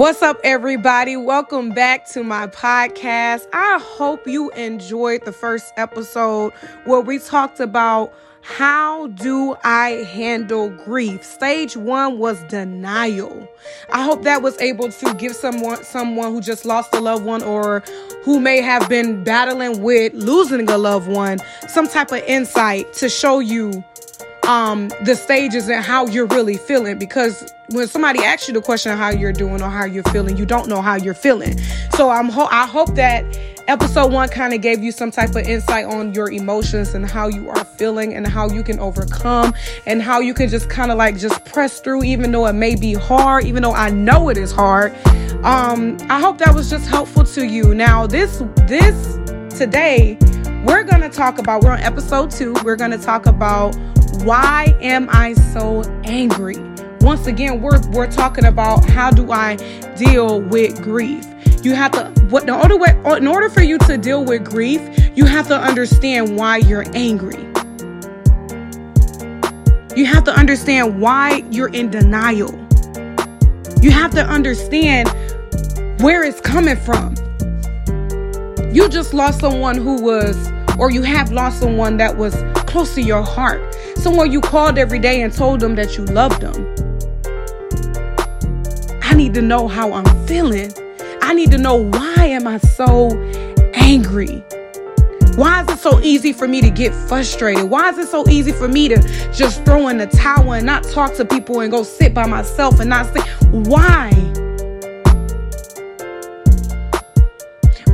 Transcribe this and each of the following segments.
What's up, everybody? Welcome back to my podcast. I hope you enjoyed the first episode where we talked about how do I handle grief? Stage one was denial. I hope that was able to give someone someone who just lost a loved one or who may have been battling with losing a loved one some type of insight to show you um the stages and how you're really feeling. Because when somebody asks you the question of how you're doing or how you're feeling you don't know how you're feeling. So i'm ho- i hope that episode one kind of gave you some type of insight on your emotions and how you are feeling and how you can overcome and how you can just kind of like just press through even though it may be hard even though i know it is hard. Um i hope that was just helpful to you. Now this this today we're gonna talk about we're on episode two we're gonna talk about why am I so angry? Once again, we're we're talking about how do I deal with grief. You have to what the order way in order for you to deal with grief, you have to understand why you're angry. You have to understand why you're in denial. You have to understand where it's coming from. You just lost someone who was or you have lost someone that was close to your heart, someone you called every day and told them that you loved them. I need to know how I'm feeling. I need to know why am I so angry? Why is it so easy for me to get frustrated? Why is it so easy for me to just throw in the towel and not talk to people and go sit by myself and not say, why?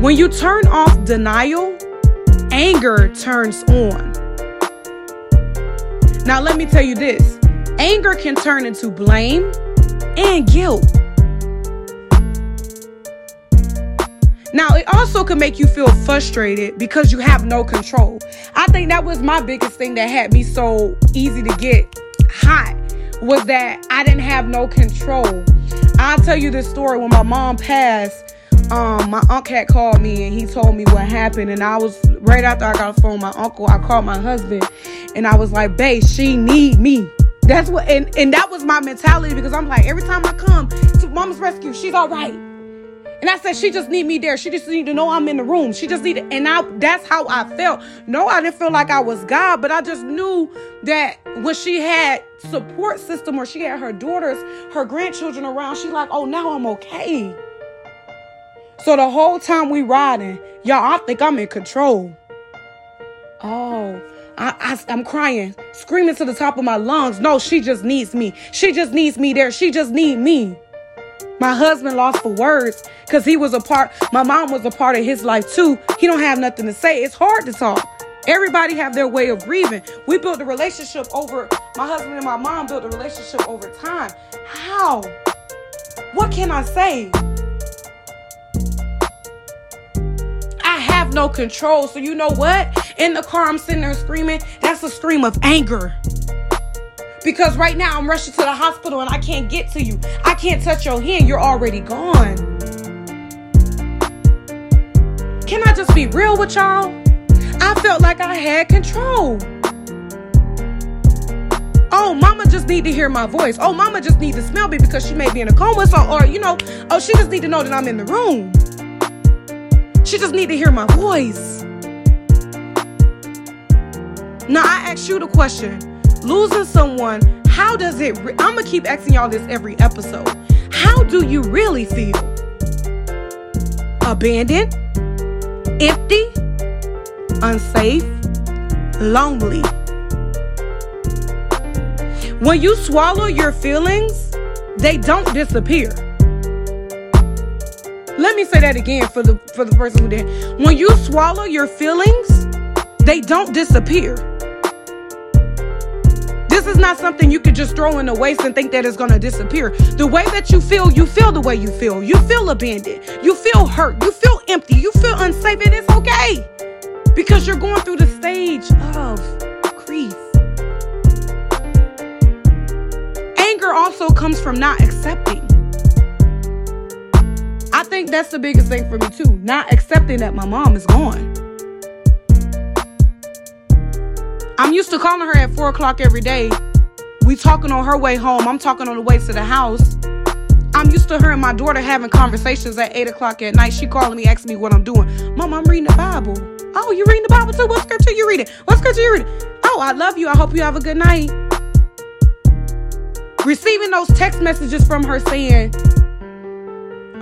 When you turn off denial, anger turns on. Now, let me tell you this anger can turn into blame and guilt. Now, it also can make you feel frustrated because you have no control. I think that was my biggest thing that had me so easy to get hot was that I didn't have no control. I'll tell you this story when my mom passed um, my uncle had called me and he told me what happened. And I was right after I got a phone, my uncle, I called my husband and I was like, babe, she need me. That's what and, and that was my mentality because I'm like, every time I come to mama's rescue, she's all right. And I said, she just need me there. She just need to know I'm in the room. She just need and I that's how I felt. No, I didn't feel like I was God, but I just knew that when she had support system or she had her daughters, her grandchildren around, she like, oh now I'm okay. So the whole time we riding, y'all, I think I'm in control. Oh, I, I, I'm crying, screaming to the top of my lungs. No, she just needs me. She just needs me there. She just need me. My husband lost for words because he was a part. My mom was a part of his life too. He don't have nothing to say. It's hard to talk. Everybody have their way of grieving. We built a relationship over. My husband and my mom built a relationship over time. How? What can I say? No control. So you know what? In the car, I'm sitting there screaming. That's a scream of anger. Because right now I'm rushing to the hospital and I can't get to you. I can't touch your hand. You're already gone. Can I just be real with y'all? I felt like I had control. Oh, mama just need to hear my voice. Oh, mama just need to smell me because she may be in a coma. So, or you know, oh, she just need to know that I'm in the room. She just need to hear my voice. Now I ask you the question: losing someone, how does it? Re- I'm gonna keep asking y'all this every episode. How do you really feel? Abandoned, empty, unsafe, lonely. When you swallow your feelings, they don't disappear. Let me say that again for the for the person who did. When you swallow your feelings, they don't disappear. This is not something you could just throw in the waste and think that it's to disappear. The way that you feel, you feel the way you feel. You feel abandoned. You feel hurt. You feel empty. You feel unsafe. And it's okay because you're going through the stage of grief. Anger also comes from not accepting. Think that's the biggest thing for me too. Not accepting that my mom is gone. I'm used to calling her at four o'clock every day. We talking on her way home. I'm talking on the way to the house. I'm used to her and my daughter having conversations at 8 o'clock at night. She calling me, asking me what I'm doing. Mom, I'm reading the Bible. Oh, you reading the Bible too? What scripture you reading? What scripture you reading? Oh, I love you. I hope you have a good night. Receiving those text messages from her saying,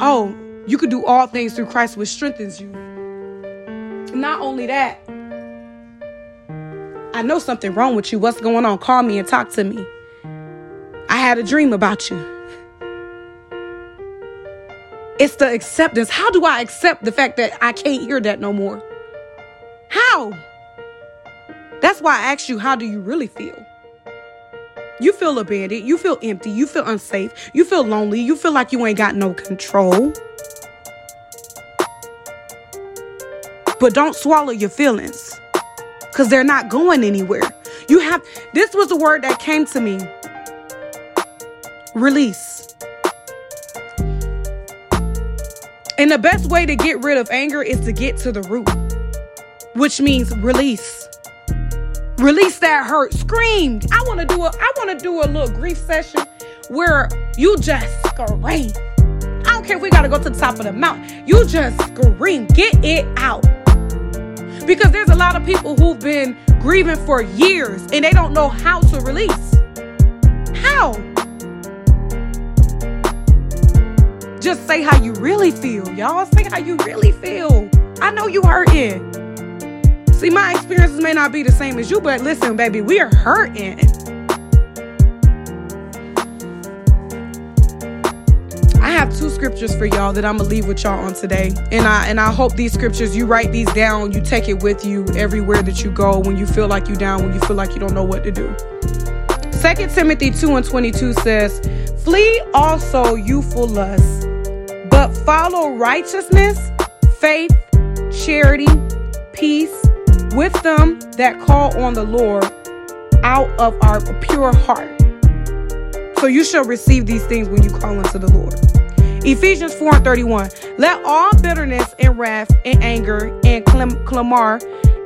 Oh, you can do all things through Christ, which strengthens you. Not only that, I know something wrong with you. What's going on? Call me and talk to me. I had a dream about you. It's the acceptance. How do I accept the fact that I can't hear that no more? How? That's why I asked you, how do you really feel? You feel abandoned. You feel empty. You feel unsafe. You feel lonely. You feel like you ain't got no control. But don't swallow your feelings because they're not going anywhere. You have, this was a word that came to me release. And the best way to get rid of anger is to get to the root, which means release. Release that hurt. Scream. I want to do a I want to do a little grief session where you just scream. I don't care if we got to go to the top of the mountain. You just scream. Get it out. Because there's a lot of people who've been grieving for years and they don't know how to release. How? Just say how you really feel, y'all. Say how you really feel. I know you hurting. See, my experiences may not be the same as you, but listen, baby, we are hurting. Scriptures for y'all that I'm gonna leave with y'all on today. And I and I hope these scriptures you write these down, you take it with you everywhere that you go when you feel like you down, when you feel like you don't know what to do. 2 Timothy 2 and 22 says, Flee also youthful lusts but follow righteousness, faith, charity, peace with them that call on the Lord out of our pure heart. So you shall receive these things when you call unto the Lord. Ephesians 4 and 31. Let all bitterness and wrath and anger and clamor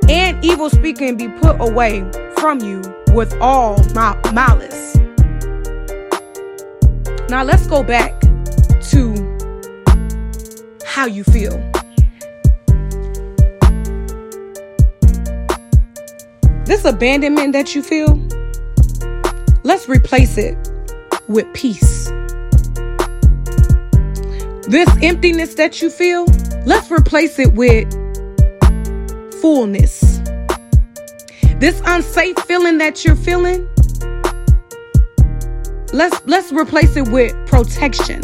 and evil speaking be put away from you with all my malice. Now let's go back to how you feel. This abandonment that you feel, let's replace it with peace. This emptiness that you feel, let's replace it with fullness. This unsafe feeling that you're feeling, let's let's replace it with protection.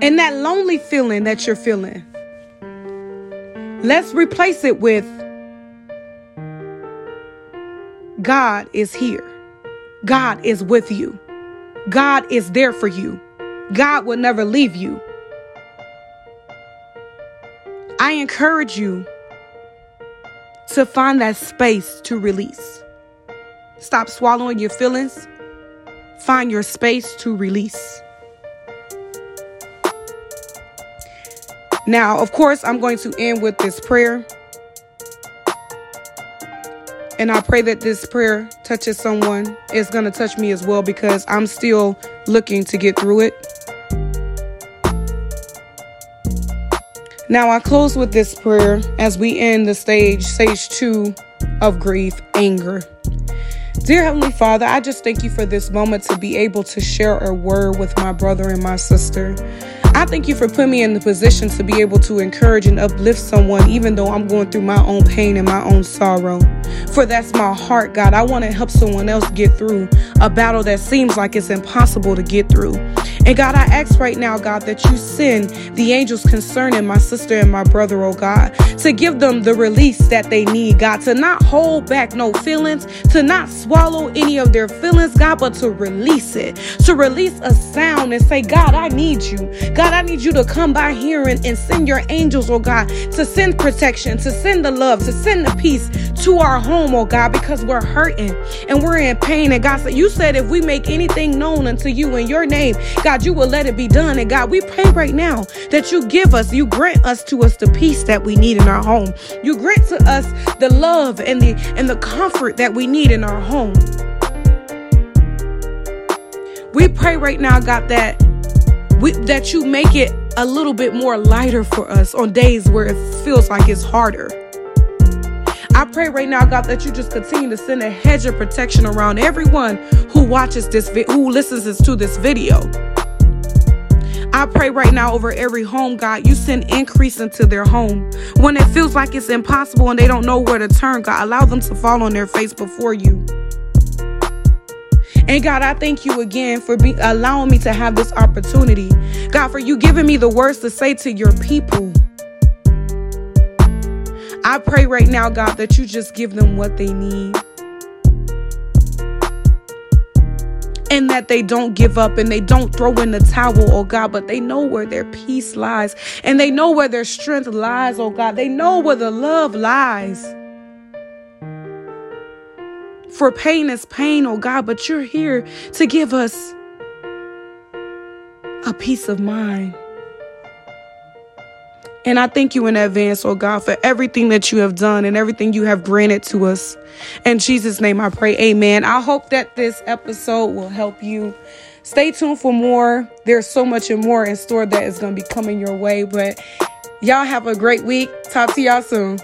And that lonely feeling that you're feeling, let's replace it with God is here. God is with you. God is there for you. God will never leave you. I encourage you to find that space to release. Stop swallowing your feelings. Find your space to release. Now, of course, I'm going to end with this prayer. And I pray that this prayer touches someone. It's going to touch me as well because I'm still looking to get through it. Now, I close with this prayer as we end the stage, stage two of grief, anger. Dear Heavenly Father, I just thank you for this moment to be able to share a word with my brother and my sister. I thank you for putting me in the position to be able to encourage and uplift someone, even though I'm going through my own pain and my own sorrow. For that's my heart, God. I want to help someone else get through a battle that seems like it's impossible to get through. And God, I ask right now, God, that you send the angels concerning my sister and my brother, oh God, to give them the release that they need, God, to not hold back no feelings, to not swallow any of their feelings, God, but to release it, to release a sound and say, God, I need you. God, I need you to come by here and, and send your angels, oh God, to send protection, to send the love, to send the peace to our home, oh God, because we're hurting and we're in pain. And God said, You said if we make anything known unto you in your name, God, you will let it be done. And God, we pray right now that you give us, you grant us to us the peace that we need in our home. You grant to us the love and the and the comfort that we need in our home. We pray right now, God, that we, that you make it a little bit more lighter for us on days where it feels like it's harder. I pray right now, God, that you just continue to send a hedge of protection around everyone who watches this, vi- who listens to this video. I pray right now over every home, God, you send increase into their home. When it feels like it's impossible and they don't know where to turn, God, allow them to fall on their face before you. And God, I thank you again for be- allowing me to have this opportunity. God, for you giving me the words to say to your people. I pray right now, God, that you just give them what they need. And that they don't give up and they don't throw in the towel, oh God, but they know where their peace lies and they know where their strength lies, oh God. They know where the love lies. For pain is pain, oh God, but you're here to give us a peace of mind. And I thank you in advance, oh God, for everything that you have done and everything you have granted to us. In Jesus' name I pray, amen. I hope that this episode will help you. Stay tuned for more. There's so much and more in store that is going to be coming your way. But y'all have a great week. Talk to y'all soon.